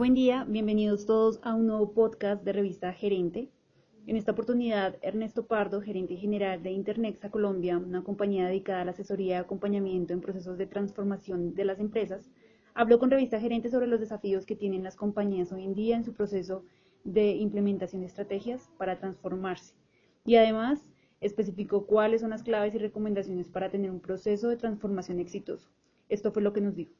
Buen día, bienvenidos todos a un nuevo podcast de revista Gerente. En esta oportunidad, Ernesto Pardo, gerente general de Internexa Colombia, una compañía dedicada a la asesoría y acompañamiento en procesos de transformación de las empresas, habló con revista Gerente sobre los desafíos que tienen las compañías hoy en día en su proceso de implementación de estrategias para transformarse. Y además, especificó cuáles son las claves y recomendaciones para tener un proceso de transformación exitoso. Esto fue lo que nos dijo.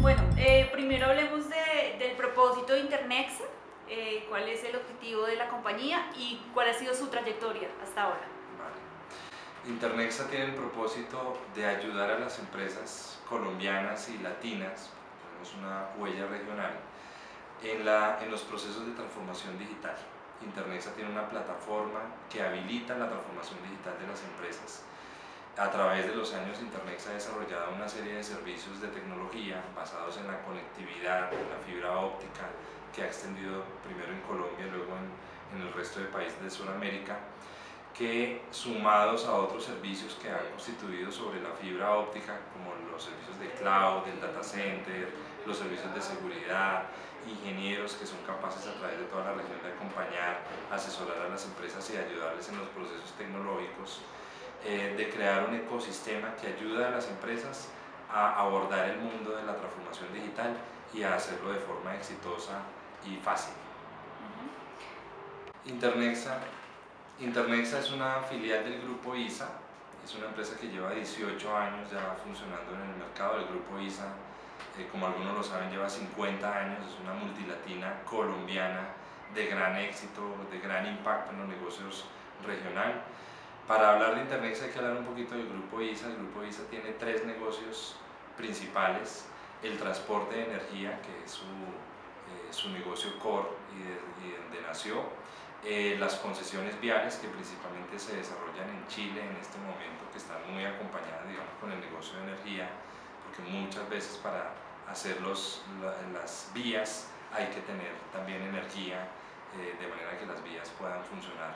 Bueno, eh, primero hablemos del propósito de Internexa, eh, cuál es el objetivo de la compañía y cuál ha sido su trayectoria hasta ahora. Internexa tiene el propósito de ayudar a las empresas colombianas y latinas, tenemos una huella regional, en, la, en los procesos de transformación digital. Internexa tiene una plataforma que habilita la transformación digital de las empresas. A través de los años, Internexa ha desarrollado una serie de servicios de tecnología basados en la conectividad, la fibra óptica, que ha extendido primero en Colombia y luego en, en el resto de países de Sudamérica, que sumados a otros servicios que han constituido sobre la fibra óptica, como los servicios de cloud, del data center, los servicios de seguridad, ingenieros que son capaces a través de toda la región de acompañar, asesorar a las empresas y ayudarles en los procesos tecnológicos, eh, de crear un ecosistema que ayuda a las empresas a abordar el mundo de la transformación digital y a hacerlo de forma exitosa y fácil. Internexa, Internexa es una filial del grupo ISA, es una empresa que lleva 18 años ya funcionando en el mercado. El grupo ISA eh, como algunos lo saben, lleva 50 años, es una multilatina colombiana de gran éxito, de gran impacto en los negocios regional. Para hablar de Internet hay que hablar un poquito del Grupo ISA. El Grupo ISA tiene tres negocios principales. El transporte de energía, que es su, eh, su negocio core y, de, donde nació. Eh, las concesiones viales, que principalmente se desarrollan en Chile en este momento, que están muy acompañadas digamos, con el negocio de energía porque muchas veces para hacer los, las vías hay que tener también energía, eh, de manera que las vías puedan funcionar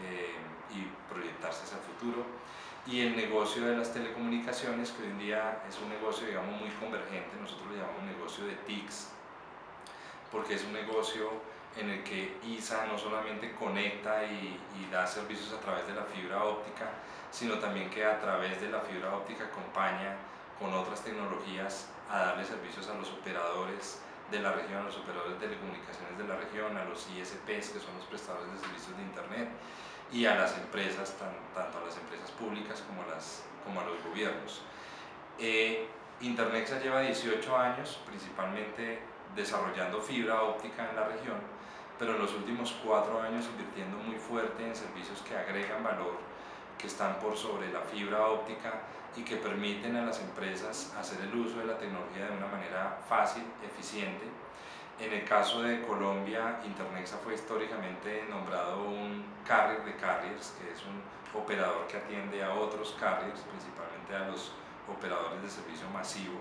eh, y proyectarse hacia el futuro. Y el negocio de las telecomunicaciones, que hoy en día es un negocio digamos, muy convergente, nosotros lo llamamos negocio de TICs, porque es un negocio en el que ISA no solamente conecta y, y, da servicios a través de la fibra óptica, sino también que a través de la fibra óptica acompaña con otras tecnologías a darle servicios a los operadores de la región, a los operadores de telecomunicaciones de la región, a los ISPs, que son los prestadores de servicios de Internet, y a las empresas, tanto a las empresas públicas como a, los gobiernos. Eh, Internexa lleva 18 años, principalmente desarrollando fibra óptica en la región, pero en los últimos cuatro años invirtiendo muy fuerte en servicios que agregan valor, que están por sobre la fibra óptica y que permiten a las empresas hacer el uso de la tecnología de una manera fácil, eficiente. En el caso de Colombia, Internexa fue históricamente nombrado un carrier de carriers, que es un operador que atiende a otros carriers, principalmente a los operadores de servicio masivo.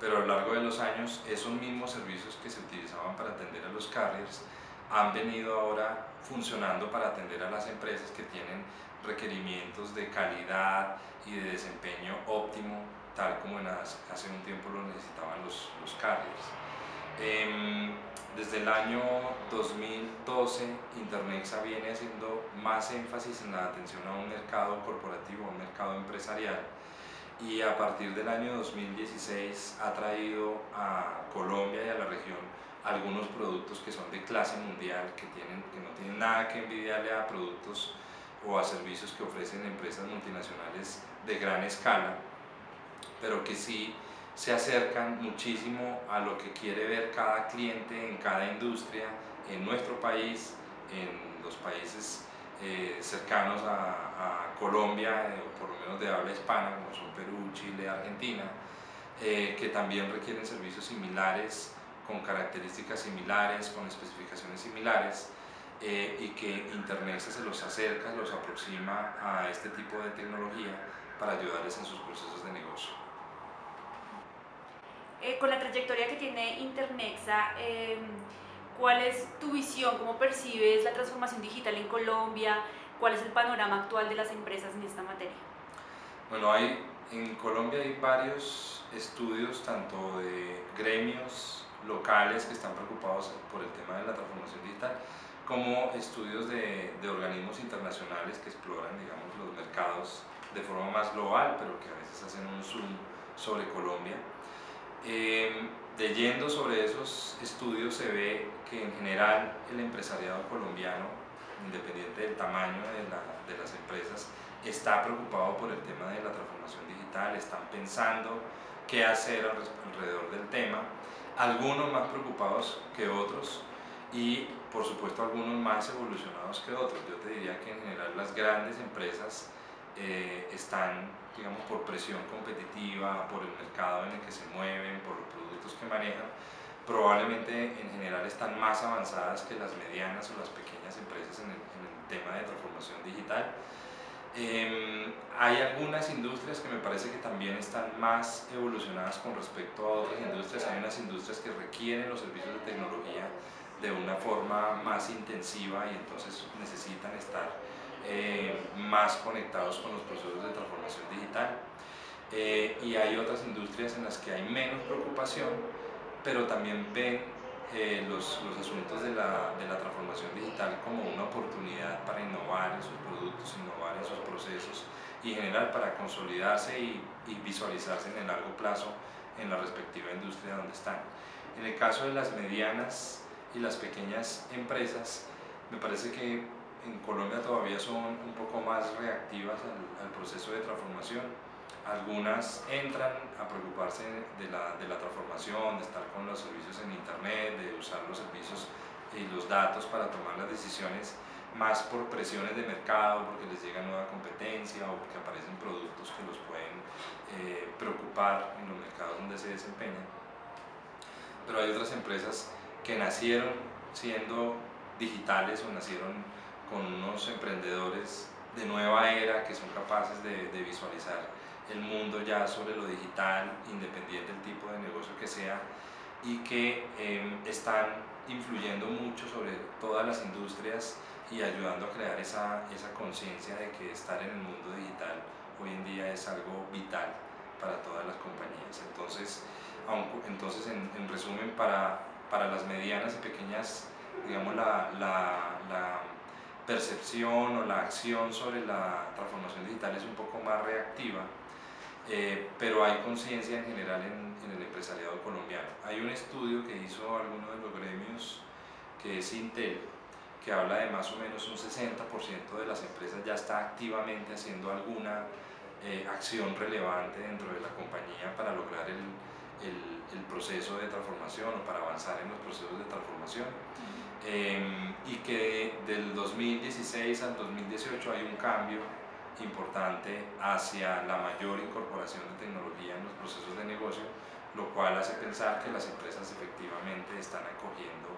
Pero a lo largo de los años, esos mismos servicios que se utilizaban para atender a los carriers han venido ahora funcionando para atender a las empresas que tienen requerimientos de calidad y de desempeño óptimo, tal como en hace un tiempo lo necesitaban los, los carriers. Em, desde el año 2012, Internexa viene haciendo más énfasis en la atención a un mercado corporativo, a un mercado empresarial, y a partir del año 2016 ha traído a Colombia y a la región algunos productos que son de clase mundial, que, tienen, que no tienen nada que envidiarle a productos o a servicios que ofrecen empresas multinacionales de gran escala, pero que sí se acercan muchísimo a lo que quiere ver cada cliente en cada industria, en nuestro país, en los países eh, cercanos a, Colombia, eh, o por lo menos de habla hispana, como son Perú, Chile, Argentina, eh, que también requieren servicios similares, con características similares, con especificaciones similares, eh, y que Internet se los acerca, los aproxima a este tipo de tecnología para ayudarles en sus procesos de negocio. Eh, con la trayectoria que tiene Internexa, em, ¿cuál es tu visión? ¿Cómo percibes la transformación digital en Colombia? ¿Cuál es el panorama actual de las empresas en esta materia? Bueno, hay En Colombia hay varios estudios, tanto de gremios locales que están preocupados por el tema de la transformación digital, como estudios de, de organismos internacionales que exploran digamos, los mercados de forma más global, pero que a veces hacen un zoom sobre Colombia. Eh, leyendo sobre esos estudios se ve que en general el empresariado colombiano, independiente del tamaño de, de las empresas, está preocupado por el tema de la transformación digital, están pensando qué hacer alrededor del tema, algunos más preocupados que otros y por supuesto algunos más evolucionados que otros. Yo te diría que en general las grandes empresas eh, están, digamos, por presión competitiva, por el mercado en el que se mueven, por los productos que manejan, probablemente en general están más avanzadas que las medianas o las pequeñas empresas en el, tema de transformación digital. Em, hay algunas industrias que me parece que también están más evolucionadas con respecto a otras industrias. Hay unas industrias que requieren los servicios de tecnología de una forma más intensiva y entonces necesitan estar eh, más conectados con los procesos de transformación digital. Eh, y hay otras industrias en las que hay menos preocupación, pero también ven eh, los, los, asuntos de la, de la, transformación digital como una oportunidad para innovar en sus productos, innovar en sus procesos y en general para consolidarse y, y visualizarse en el largo plazo en la respectiva industria donde están. En el caso de las medianas y las pequeñas empresas, me parece que en Colombia todavía son un poco más reactivas al, proceso de transformación. Algunas entran a preocuparse de la, de la, transformación, de estar con los servicios en Internet, de usar los servicios y los datos para tomar las decisiones más por presiones de mercado, porque les llega nueva competencia o porque aparecen productos que los pueden eh, preocupar en los mercados donde se desempeñan. Pero hay otras empresas que nacieron siendo digitales o nacieron con unos emprendedores de nueva era que son capaces de, visualizar el mundo ya sobre lo digital, independiente del tipo de negocio que sea, y que em, están influyendo mucho sobre todas las industrias y ayudando a crear esa, esa conciencia de que estar en el mundo digital hoy en día es algo vital para todas las compañías. Entonces, entonces en, resumen, para, para las medianas y pequeñas, digamos, la, la percepción o la acción sobre la transformación digital es un poco más reactiva, eh, pero hay conciencia en general en, el empresariado colombiano. Hay un estudio que hizo alguno de los gremios, que es Intel, que habla de más o menos un 60% de las empresas ya está activamente haciendo alguna eh, acción relevante dentro de la compañía para lograr el, el, el proceso de transformación o para avanzar en los procesos de transformación. Em, y que del 2016 al 2018 hay un cambio importante hacia la mayor incorporación de tecnología en los procesos de negocio, lo cual hace pensar que las empresas efectivamente están acogiendo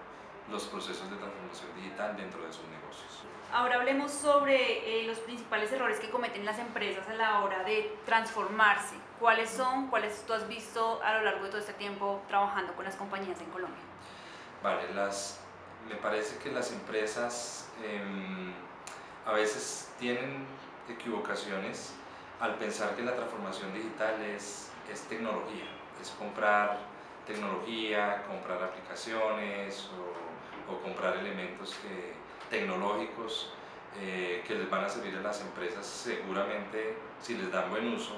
los procesos de transformación digital dentro de sus negocios. Ahora hablemos sobre eh, los principales errores que cometen las empresas a la hora de transformarse. ¿Cuáles son? ¿Cuáles tú has visto a lo largo de todo este tiempo trabajando con las compañías en Colombia? Vale, las me parece que las empresas em, a veces tienen equivocaciones al pensar que la transformación digital es, es tecnología, es comprar tecnología, comprar aplicaciones o, comprar elementos que, tecnológicos eh, que les van a servir a las empresas seguramente si les dan buen uso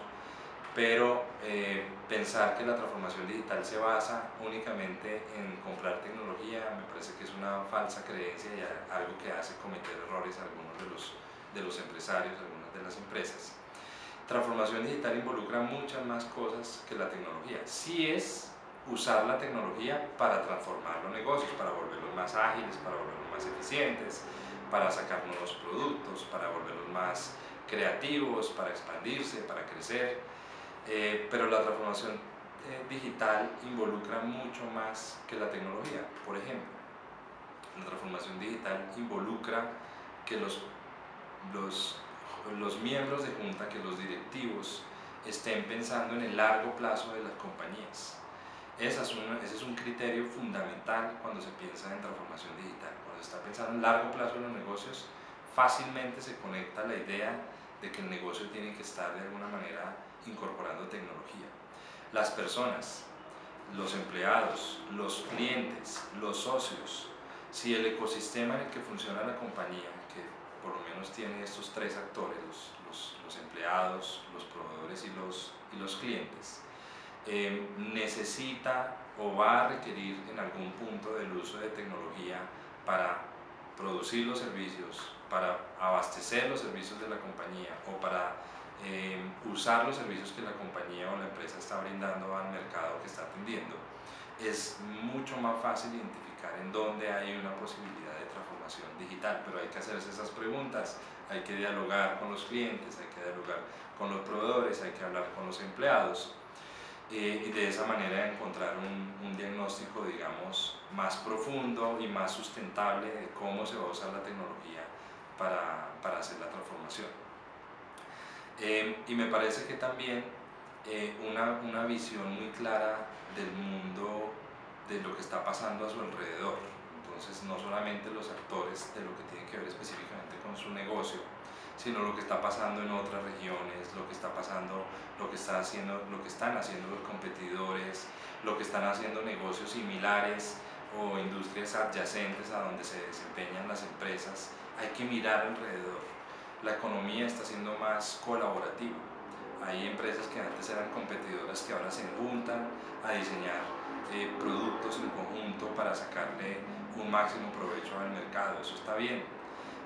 pero eh, pensar que la transformación digital se basa únicamente en comprar tecnología me parece que es una falsa creencia y algo que hace cometer errores a algunos de los, de los empresarios, de las empresas. Transformación digital involucra muchas más cosas que la tecnología. Sí es usar la tecnología para transformar los negocios, para volverlos más ágiles, para volverlos más eficientes, para sacar nuevos productos, para volverlos más creativos, para expandirse, para crecer eh, pero la transformación eh, digital involucra mucho más que la tecnología. Por ejemplo, la transformación digital involucra que los, los, los miembros de junta, que los directivos estén pensando en el largo plazo de las compañías. Ese es, un, ese es un criterio fundamental cuando se piensa en transformación digital. Cuando se está pensando en largo plazo en los negocios, fácilmente se conecta la idea de que el negocio tiene que estar de alguna manera incorporando tecnología. Las personas, los empleados, los clientes, los socios, si el ecosistema en el que funciona la compañía, que por lo menos tiene estos tres actores, los, los, empleados, los proveedores y los, y los clientes, eh, necesita o va a requerir en algún punto del uso de tecnología para producir los servicios, para abastecer los servicios de la compañía o para eh, usar los servicios que la compañía o la empresa está brindando al mercado que está atendiendo, es mucho más fácil identificar en dónde hay una posibilidad de transformación digital, pero hay que hacerse esas preguntas, hay que dialogar con los clientes, hay que dialogar con los proveedores, hay que hablar con los empleados eh, y de esa manera encontrar un, un, diagnóstico, digamos, más profundo y más sustentable de cómo se va a usar la tecnología para, para hacer la transformación. Eh, y me parece que también eh, una, una visión muy clara del mundo, de lo que está pasando a su alrededor. Entonces, no solamente los actores de lo que tiene que ver específicamente con su negocio, sino lo que está pasando en otras regiones, lo que está pasando, lo que, está haciendo, lo que están haciendo los competidores, lo que están haciendo negocios similares o industrias adyacentes a donde se desempeñan las empresas. Hay que mirar alrededor. La economía está siendo más colaborativa. Hay empresas que antes eran competidoras que ahora se juntan a diseñar eh, productos en conjunto para sacarle un máximo provecho al mercado. Eso está bien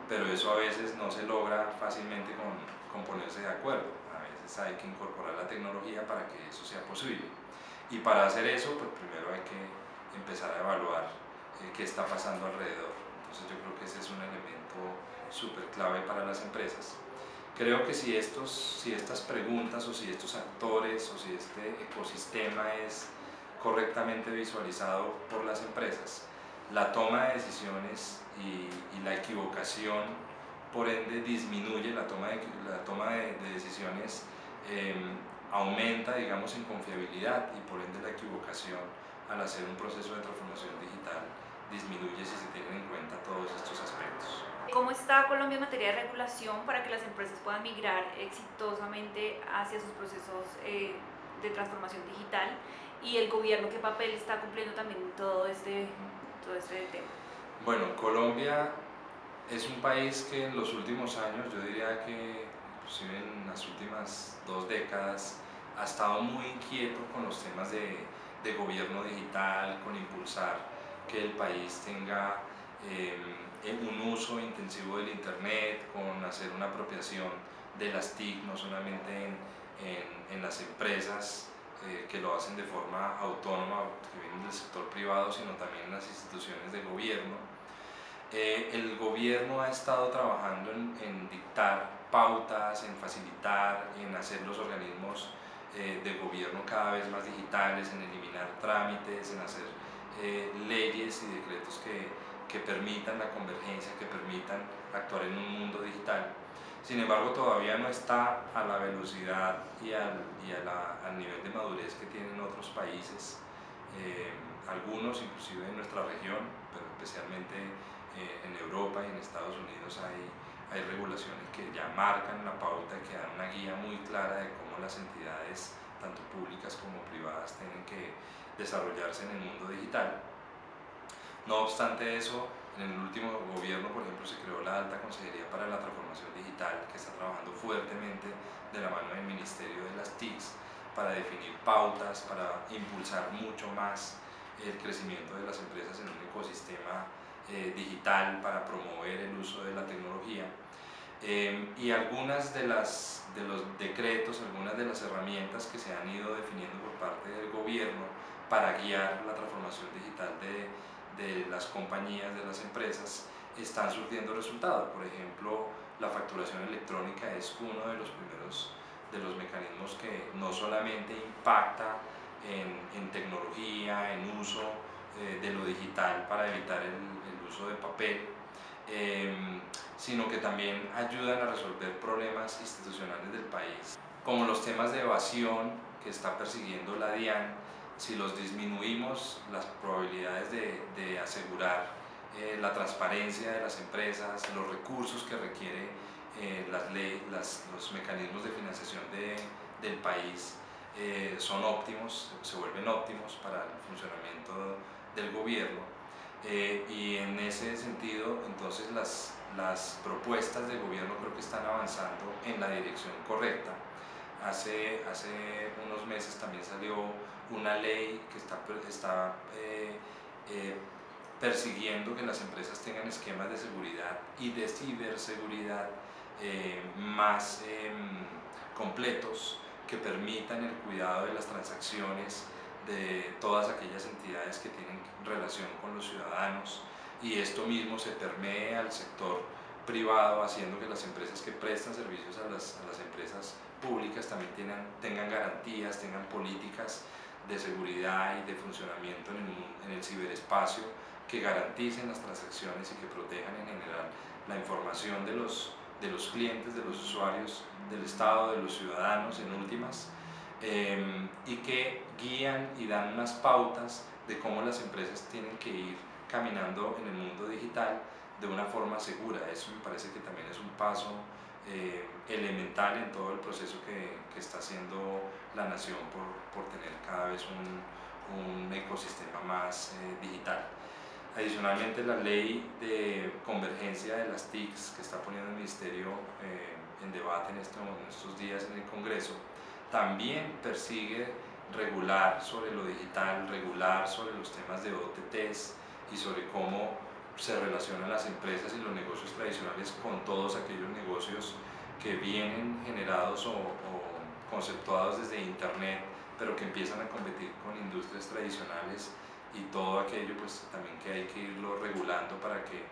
pero eso a veces no se logra fácilmente con, con, ponerse de acuerdo. A veces hay que incorporar la tecnología para que eso sea posible. Y para hacer eso, pues primero hay que empezar a evaluar eh, qué está pasando alrededor. Entonces yo creo que ese es un elemento súper clave para las empresas. Creo que si, estos, si estas preguntas o si estos actores o si este ecosistema es correctamente visualizado por las empresas, la toma de decisiones y, la equivocación, por ende, disminuye la toma de, la toma de, decisiones, em, aumenta, digamos, en confiabilidad y por ende la equivocación al hacer un proceso de transformación digital disminuye si se tienen en cuenta todos estos aspectos. ¿Cómo está Colombia en materia de regulación para que las empresas puedan migrar exitosamente hacia sus procesos eh, de transformación digital? ¿Y el gobierno qué papel está cumpliendo también en todo este todo este tema? Bueno, Colombia es un país que en los últimos años, yo diría que inclusive en las últimas dos décadas, ha estado muy inquieto con los temas de, de gobierno digital, con impulsar que el país tenga eh, un uso intensivo del Internet, con hacer una apropiación de las TIC, no solamente en, en, en las empresas eh, que lo hacen de forma autónoma, que vienen del sector privado, sino también en las instituciones de gobierno. Eh, el gobierno ha estado trabajando en, dictar pautas, en facilitar, en hacer los organismos eh, de gobierno cada vez más digitales, en eliminar trámites, en hacer leyes y decretos que, que permitan la convergencia, que permitan actuar en un mundo digital. Sin embargo, todavía no está a la velocidad y al, y al nivel de madurez que tienen otros países, eh, algunos inclusive en nuestra región, pero especialmente eh, en Europa y en Estados Unidos hay, hay regulaciones que ya marcan la pauta y que dan una guía muy clara de cómo las entidades, tanto públicas como privadas, tienen que desarrollarse en el mundo digital. No obstante eso, en el último gobierno, por ejemplo, se creó la Alta Consejería para la Transformación Digital, que está trabajando fuertemente de la mano del Ministerio de las TICs para definir pautas, para impulsar mucho más el crecimiento de las empresas en un ecosistema eh, digital, para promover el uso de la tecnología. Eh, y algunas de, las, de los decretos, algunas de las herramientas que se han ido definiendo por parte del gobierno para guiar la transformación digital de, de las compañías, de las empresas, están surtiendo resultados. Por ejemplo, la facturación electrónica es uno de los primeros de los mecanismos que no solamente impacta en, tecnología, en uso eh, de lo digital para evitar el, el uso de papel, em, sino que también ayudan a resolver problemas institucionales del país, como los temas de evasión que está persiguiendo la DIAN, si los disminuimos, las probabilidades de, de asegurar eh, la transparencia de las empresas, los recursos que requiere eh, las leyes, las, los mecanismos de financiación de, del país eh, son óptimos, se vuelven óptimos para el funcionamiento del gobierno eh, y en ese sentido entonces las, las propuestas del gobierno creo que están avanzando en la dirección correcta. Hace, hace unos meses también salió una ley que está, está eh, persiguiendo que las empresas tengan esquemas de seguridad y de ciberseguridad más em, completos que permitan el cuidado de las transacciones de todas aquellas entidades que tienen relación con los ciudadanos. Y esto mismo se permee al sector privado haciendo que las empresas que prestan servicios a las, a las empresas públicas también tengan, tengan garantías, tengan políticas de seguridad y de funcionamiento en el, en el ciberespacio que garanticen las transacciones y que protejan en general la información de los, de los clientes, de los usuarios, del Estado, de los ciudadanos en últimas, em, y que guían y dan unas pautas de cómo las empresas tienen que ir caminando en el mundo digital de una forma segura. Eso me parece que también es un paso eh, elemental en todo el proceso que, que está haciendo la nación por, por tener cada vez un, un ecosistema más eh, digital. Adicionalmente, la ley de convergencia de las TICs que está poniendo el Ministerio eh, en debate en, estos días en el Congreso, también persigue regular sobre lo digital, regular sobre los temas de OTTs y sobre cómo se relacionan las empresas y los negocios tradicionales con todos aquellos negocios que vienen generados o, conceptuados desde Internet, pero que empiezan a competir con industrias tradicionales y todo aquello pues también que hay que irlo regulando para que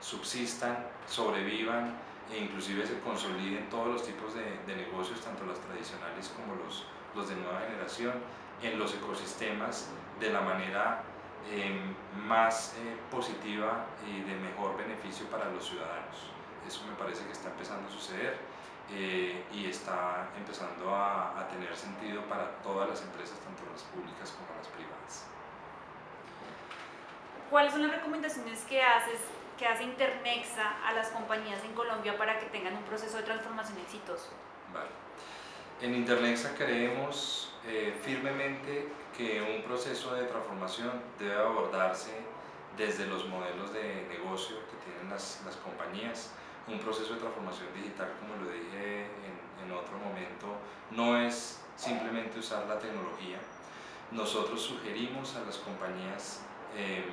subsistan, sobrevivan e inclusive se consoliden todos los tipos de, negocios, tanto los tradicionales como los, los de nueva generación, en los ecosistemas de la manera más eh, positiva y de mejor beneficio para los ciudadanos. Eso me parece que está empezando a suceder eh, y está empezando a, a tener sentido para todas las empresas, tanto las públicas como las privadas. ¿Cuáles son las recomendaciones que haces que hace Internexa a las compañías en Colombia para que tengan un proceso de transformación exitoso? Vale. En Internexa creemos eh, firmemente que un proceso de transformación debe abordarse desde los modelos de negocio que tienen las, las compañías. Un proceso de transformación digital, como lo dije en, en otro momento, no es simplemente usar la tecnología. Nosotros sugerimos a las compañías eh,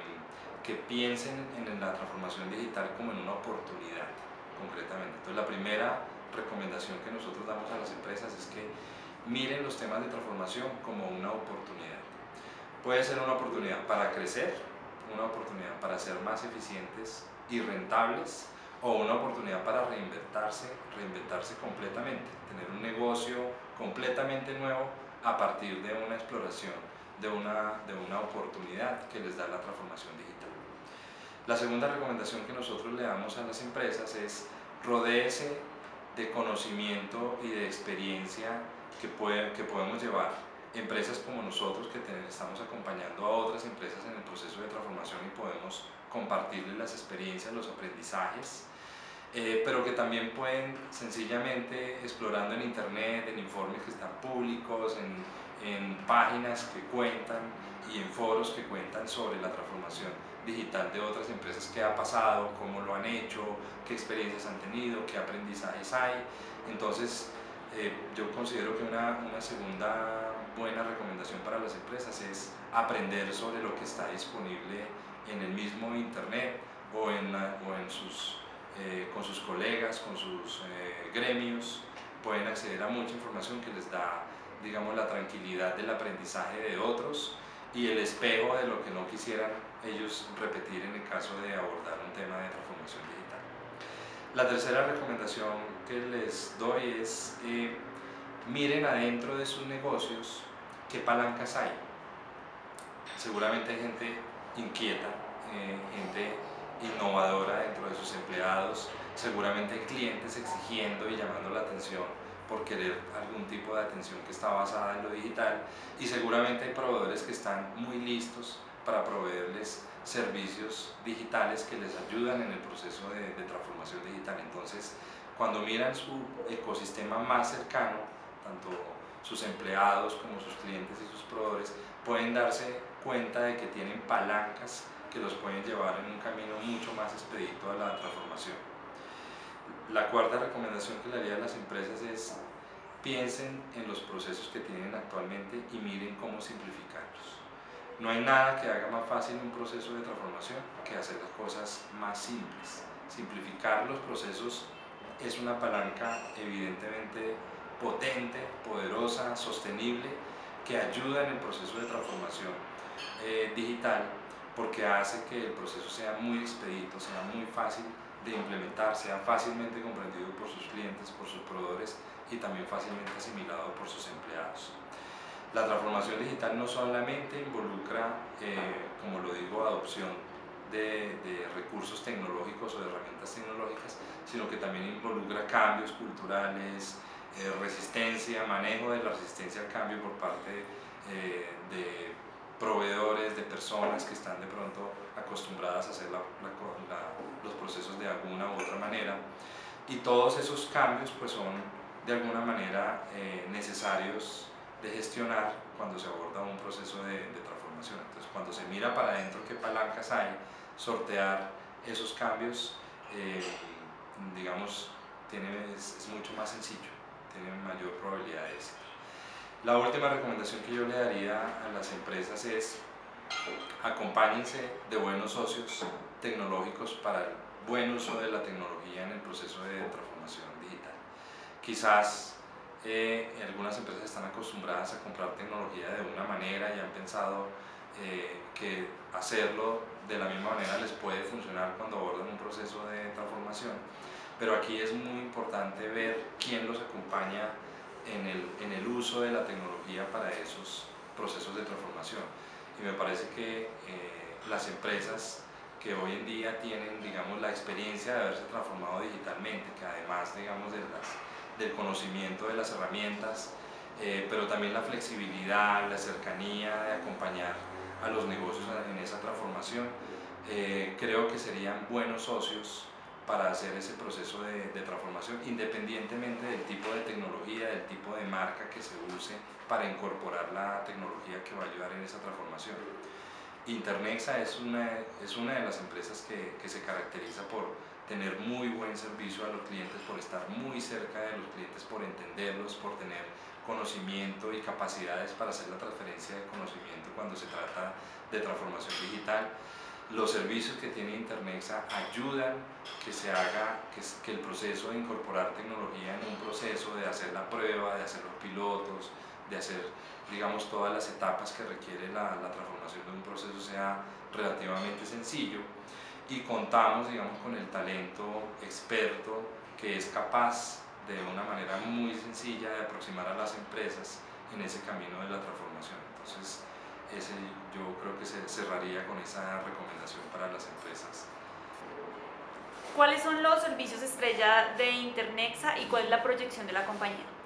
que piensen en la transformación digital como en una oportunidad, concretamente. Entonces, la primera recomendación que nosotros damos a las empresas es que miren los temas de transformación como una oportunidad. Puede ser una oportunidad para crecer, una oportunidad para ser más eficientes y rentables, o una oportunidad para reinventarse, reinventarse completamente, tener un negocio completamente nuevo a partir de una exploración, de una, de una oportunidad que les da la transformación digital. La segunda recomendación que nosotros le damos a las empresas es rodéese de conocimiento y de experiencia que, puede, que podemos llevar empresas como nosotros que estamos acompañando a otras empresas en el proceso de transformación y podemos compartirles las experiencias, los aprendizajes, eh, pero que también pueden sencillamente explorando en internet, en informes que están públicos, en, en páginas que cuentan y en foros que cuentan sobre la transformación digital de otras empresas, qué ha pasado, cómo lo han hecho, qué experiencias han tenido, qué aprendizajes hay. Entonces, eh, yo considero que una, una, segunda buena recomendación para las empresas es aprender sobre lo que está disponible en el mismo Internet o, en, o en sus, eh, con sus colegas, con sus eh, gremios. Pueden acceder a mucha información que les da digamos, la tranquilidad del aprendizaje de otros y el espejo de lo que no quisieran ellos repetir en el caso de abordar un tema de transformación digital. La tercera recomendación que les doy es eh, miren adentro de sus negocios qué palancas hay. Seguramente hay gente inquieta, eh, gente innovadora dentro de sus empleados, seguramente hay clientes exigiendo y llamando la atención por querer algún tipo de atención que está basada en lo digital y seguramente hay proveedores que están muy listos para proveerles servicios digitales que les ayudan en el proceso de, transformación digital. Entonces, cuando miran su ecosistema más cercano, tanto sus empleados como sus clientes y sus proveedores pueden darse cuenta de que tienen palancas que los pueden llevar en un camino mucho más expedito a la transformación. La cuarta recomendación que le haría a las empresas es piensen en los procesos que tienen actualmente y miren cómo simplificarlos. No hay nada que haga más fácil un proceso de transformación que hacer las cosas más simples. Simplificar los procesos es una palanca evidentemente potente, poderosa, sostenible, que ayuda en el proceso de transformación eh, digital porque hace que el proceso sea muy expedito, sea muy fácil de implementar, sea fácilmente comprendido por sus clientes, por sus proveedores y también fácilmente asimilado por sus empleados. La transformación digital no solamente involucra, eh, como lo digo, adopción de, recursos tecnológicos o de herramientas tecnológicas, sino que también involucra cambios culturales, eh, resistencia, manejo de la resistencia al cambio por parte eh, de proveedores, de personas que están de pronto acostumbradas a hacer los procesos de alguna u otra manera. Y todos esos cambios pues son de alguna manera necesarios de gestionar cuando se aborda un proceso de, transformación. Entonces, cuando se mira para adentro qué palancas hay, sortear esos cambios, eh, digamos, tiene, es, mucho más sencillo, tiene mayor probabilidad de éxito. La última recomendación que yo le daría a las empresas es acompáñense de buenos socios tecnológicos para el buen uso de la tecnología en el proceso de transformación digital. Quizás eh, algunas empresas están acostumbradas a comprar tecnología de una manera y han pensado eh, que hacerlo de la misma manera les puede funcionar cuando abordan un proceso de transformación. Pero aquí es muy importante ver quién los acompaña en el, en el uso de la tecnología para esos procesos de transformación. Y me parece que eh, las empresas que hoy en día tienen, digamos, la experiencia de haberse transformado digitalmente, que además, digamos, de las del conocimiento de las herramientas, eh, pero también la flexibilidad, la cercanía de acompañar a los negocios en esa transformación. Eh, creo que serían buenos socios para hacer ese proceso de, de, transformación, independientemente del tipo de tecnología, del tipo de marca que se use para incorporar la tecnología que va a ayudar en esa transformación. Internexa es una, es una de las empresas que, que se caracteriza por tener muy buen servicio a los clientes, por estar muy cerca de los clientes, por entenderlos, por tener conocimiento y capacidades para hacer la transferencia de conocimiento cuando se trata de transformación digital. Los servicios que tiene Internexa ayudan que se haga, que, que el proceso de incorporar tecnología en un proceso, de hacer la prueba, de hacer los pilotos, de hacer, digamos, todas las etapas que requiere la, transformación de un proceso sea relativamente sencillo y contamos, digamos, con el talento experto que es capaz de una manera muy sencilla de aproximar a las empresas en ese camino de la transformación. Entonces, ese yo creo que se cerraría con esa recomendación para las empresas. ¿Cuáles son los servicios estrella de Internexa y cuál es la proyección de la compañía?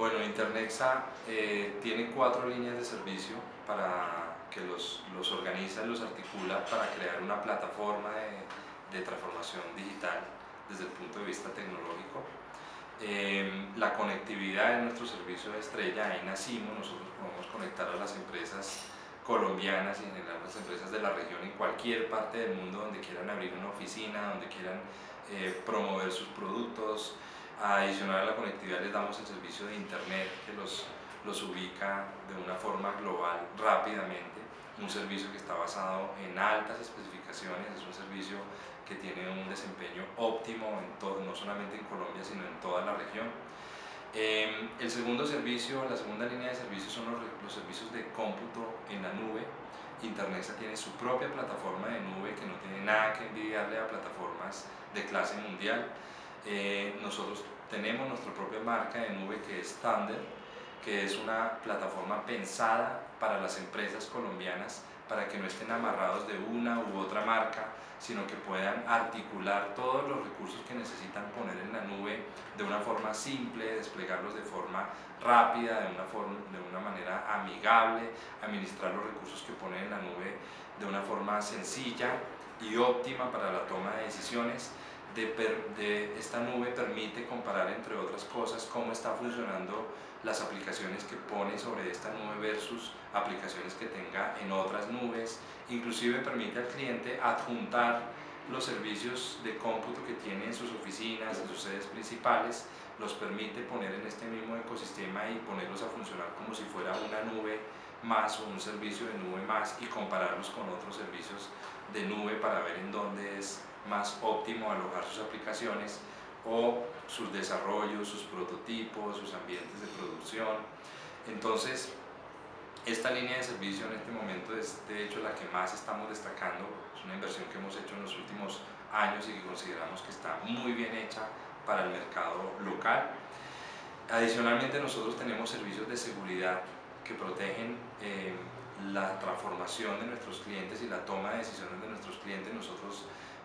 Bueno, Internexa eh, tiene cuatro líneas de servicio para que los, los organiza y los articula para crear una plataforma de, de transformación digital desde el punto de vista tecnológico. Em, la conectividad de nuestro servicio de estrella, ahí nacimos, nosotros podemos conectar a las empresas colombianas y en general las empresas de la región en cualquier parte del mundo donde quieran abrir una oficina, donde quieran eh, promover sus productos. Adicional a la conectividad les damos el servicio de internet que los, los ubica de una forma global rápidamente un servicio que está basado en altas especificaciones, es un servicio que tiene un desempeño óptimo en todo, no solamente en Colombia, sino en toda la región. Em, el segundo servicio, la segunda línea de servicios son los, los, servicios de cómputo en la nube. Internexa tiene su propia plataforma de nube que no tiene nada que envidiarle a plataformas de clase mundial. Eh, nosotros tenemos nuestra propia marca de nube que es Thunder, que es una plataforma pensada para las empresas colombianas para que no estén amarrados de una u otra marca, sino que puedan articular todos los recursos que necesitan poner en la nube de una forma simple, desplegarlos de forma rápida, de una, forma, de una manera amigable, administrar los recursos que ponen en la nube de una forma sencilla y óptima para la toma de decisiones. De, esta nube permite comparar, entre otras cosas, cómo está funcionando las aplicaciones que pone sobre esta nube versus aplicaciones que tenga en otras nubes. Inclusive permite al cliente adjuntar los servicios de cómputo que tiene en sus oficinas, en sus sedes principales, los permite poner en este mismo ecosistema y ponerlos a funcionar como si fuera una nube más o un servicio de nube más y compararlos con otros servicios de nube para ver en dónde es más óptimo alojar sus aplicaciones o sus desarrollos, sus prototipos, sus ambientes de producción. Entonces, esta línea de servicio en este momento es de hecho la que más estamos destacando, es una inversión que hemos hecho en los últimos años y que consideramos que está muy bien hecha para el mercado local. Adicionalmente nosotros tenemos servicios de seguridad que protegen eh, la transformación de nuestros clientes y la toma de decisiones de nuestros clientes. Nosotros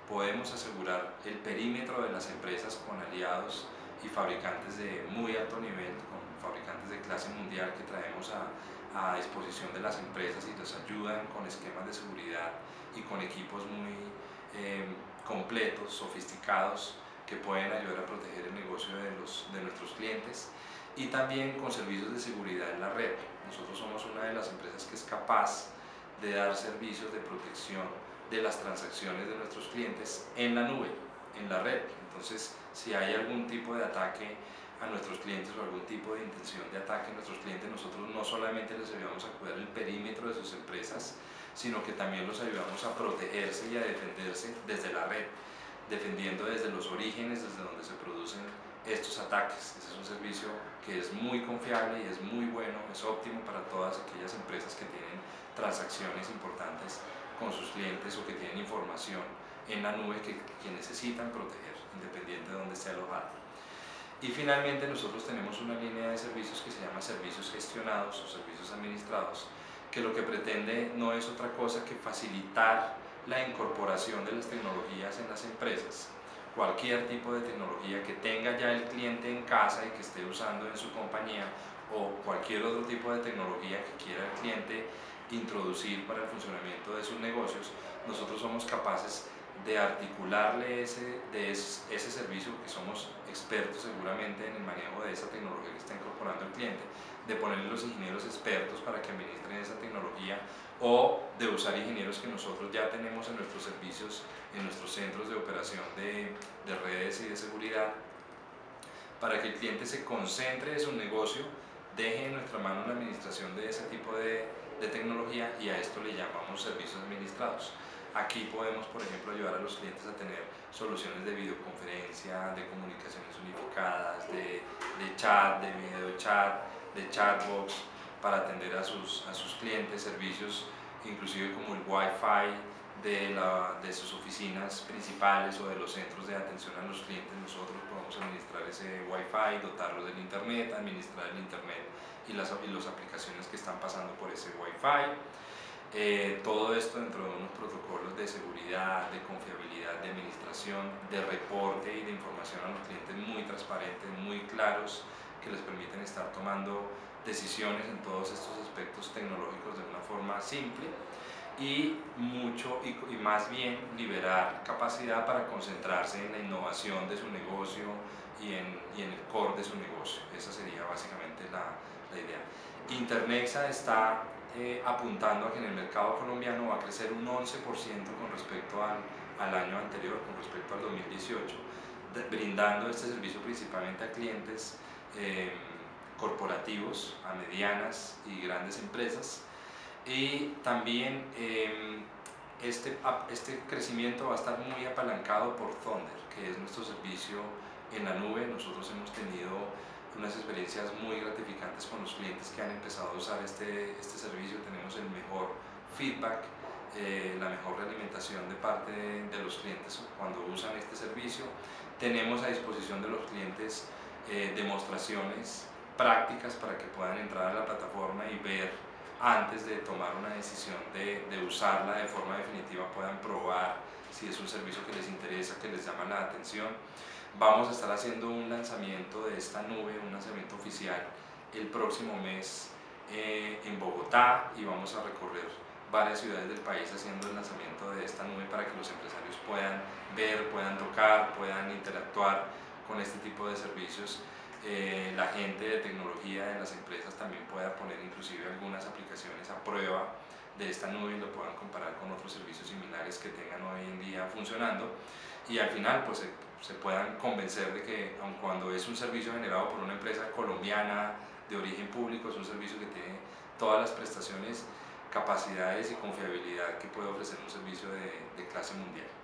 podemos asegurar el perímetro de las empresas con aliados y fabricantes de muy alto nivel, con fabricantes de clase mundial que traemos a, a disposición de las empresas y les ayudan con esquemas de seguridad y con equipos muy eh, completos, sofisticados, que pueden ayudar a proteger el negocio de, los, de nuestros clientes y también con servicios de seguridad en la red. Nosotros somos una de las empresas que es capaz de dar servicios de protección de las transacciones de nuestros clientes en la nube, en la red. Entonces, si hay algún tipo de ataque a nuestros clientes o algún tipo de intención de ataque a nuestros clientes, nosotros no solamente les ayudamos a cuidar el perímetro de sus empresas, sino que también los ayudamos a protegerse y a defenderse desde la red, defendiendo desde los orígenes, desde donde se producen estos ataques. Ese es un servicio que es muy confiable y es muy bueno, es óptimo para todas aquellas empresas que tienen transacciones importantes con sus clientes o que tienen información en la nube que, necesitan proteger, independiente de dónde esté alojado. Y finalmente nosotros tenemos una línea de servicios que se llama servicios gestionados o servicios administrados, que lo que pretende no es otra cosa que facilitar la incorporación de las tecnologías en las empresas. Cualquier tipo de tecnología que tenga ya el cliente en casa y que esté usando en su compañía o cualquier otro tipo de tecnología que quiera el cliente introducir para el funcionamiento de sus negocios, nosotros somos capaces de articularle ese, de ese, servicio, que somos expertos seguramente en el manejo de esa tecnología que está incorporando el cliente, de ponerle los ingenieros expertos para que administren esa tecnología o de usar ingenieros que nosotros ya tenemos en nuestros servicios, en nuestros centros de operación de, de redes y de seguridad, para que el cliente se concentre en su negocio, deje en nuestra mano la administración de ese tipo de, de tecnología y a esto le llamamos servicios administrados. Aquí podemos, por ejemplo, ayudar a los clientes a tener soluciones de videoconferencia, de comunicaciones unificadas, de, chat, de video chat, de chatbox, para atender a sus, a sus clientes, servicios inclusive como el Wi-Fi de, la, de sus oficinas principales o de los centros de atención a los clientes. Nosotros administrar ese Wi-Fi, dotarlos del Internet, administrar el Internet y las, y las aplicaciones que están pasando por ese Wi-Fi. Eh, todo esto dentro de unos protocolos de seguridad, de confiabilidad, de administración, de reporte y de información a los clientes muy transparentes, muy claros, que les permiten estar tomando decisiones en todos estos aspectos tecnológicos de una forma simple y mucho y, y, más bien liberar capacidad para concentrarse en la innovación de su negocio y en, y en el core de su negocio. Esa sería básicamente la, la idea. Internexa está eh, apuntando a que en el mercado colombiano va a crecer un 11% con respecto al, al, año anterior, con respecto al 2018, brindando este servicio principalmente a clientes eh, corporativos, a medianas y grandes empresas. Y también eh, este, este crecimiento va a estar muy apalancado por Thunder, que es nuestro servicio en la nube. Nosotros hemos tenido unas experiencias muy gratificantes con los clientes que han empezado a usar este, este servicio. Tenemos el mejor feedback, eh, la mejor realimentación de parte de, los clientes cuando usan este servicio. Tenemos a disposición de los clientes eh, demostraciones prácticas para que puedan entrar a la plataforma y ver antes de tomar una decisión de, de usarla de forma definitiva, puedan probar si es un servicio que les interesa, que les llama la atención. Vamos a estar haciendo un lanzamiento de esta nube, un lanzamiento oficial, el próximo mes eh, en Bogotá y vamos a recorrer varias ciudades del país haciendo el lanzamiento de esta nube para que los empresarios puedan ver, puedan tocar, puedan interactuar con este tipo de servicios. Eh, la gente de tecnología de las empresas también pueda poner inclusive algunas aplicaciones a prueba de esta nube y lo puedan comparar con otros servicios similares que tengan hoy en día funcionando y al final pues se, se puedan convencer de que aun cuando es un servicio generado por una empresa colombiana de origen público, es un servicio que tiene todas las prestaciones, capacidades y confiabilidad que puede ofrecer un servicio de, de clase mundial.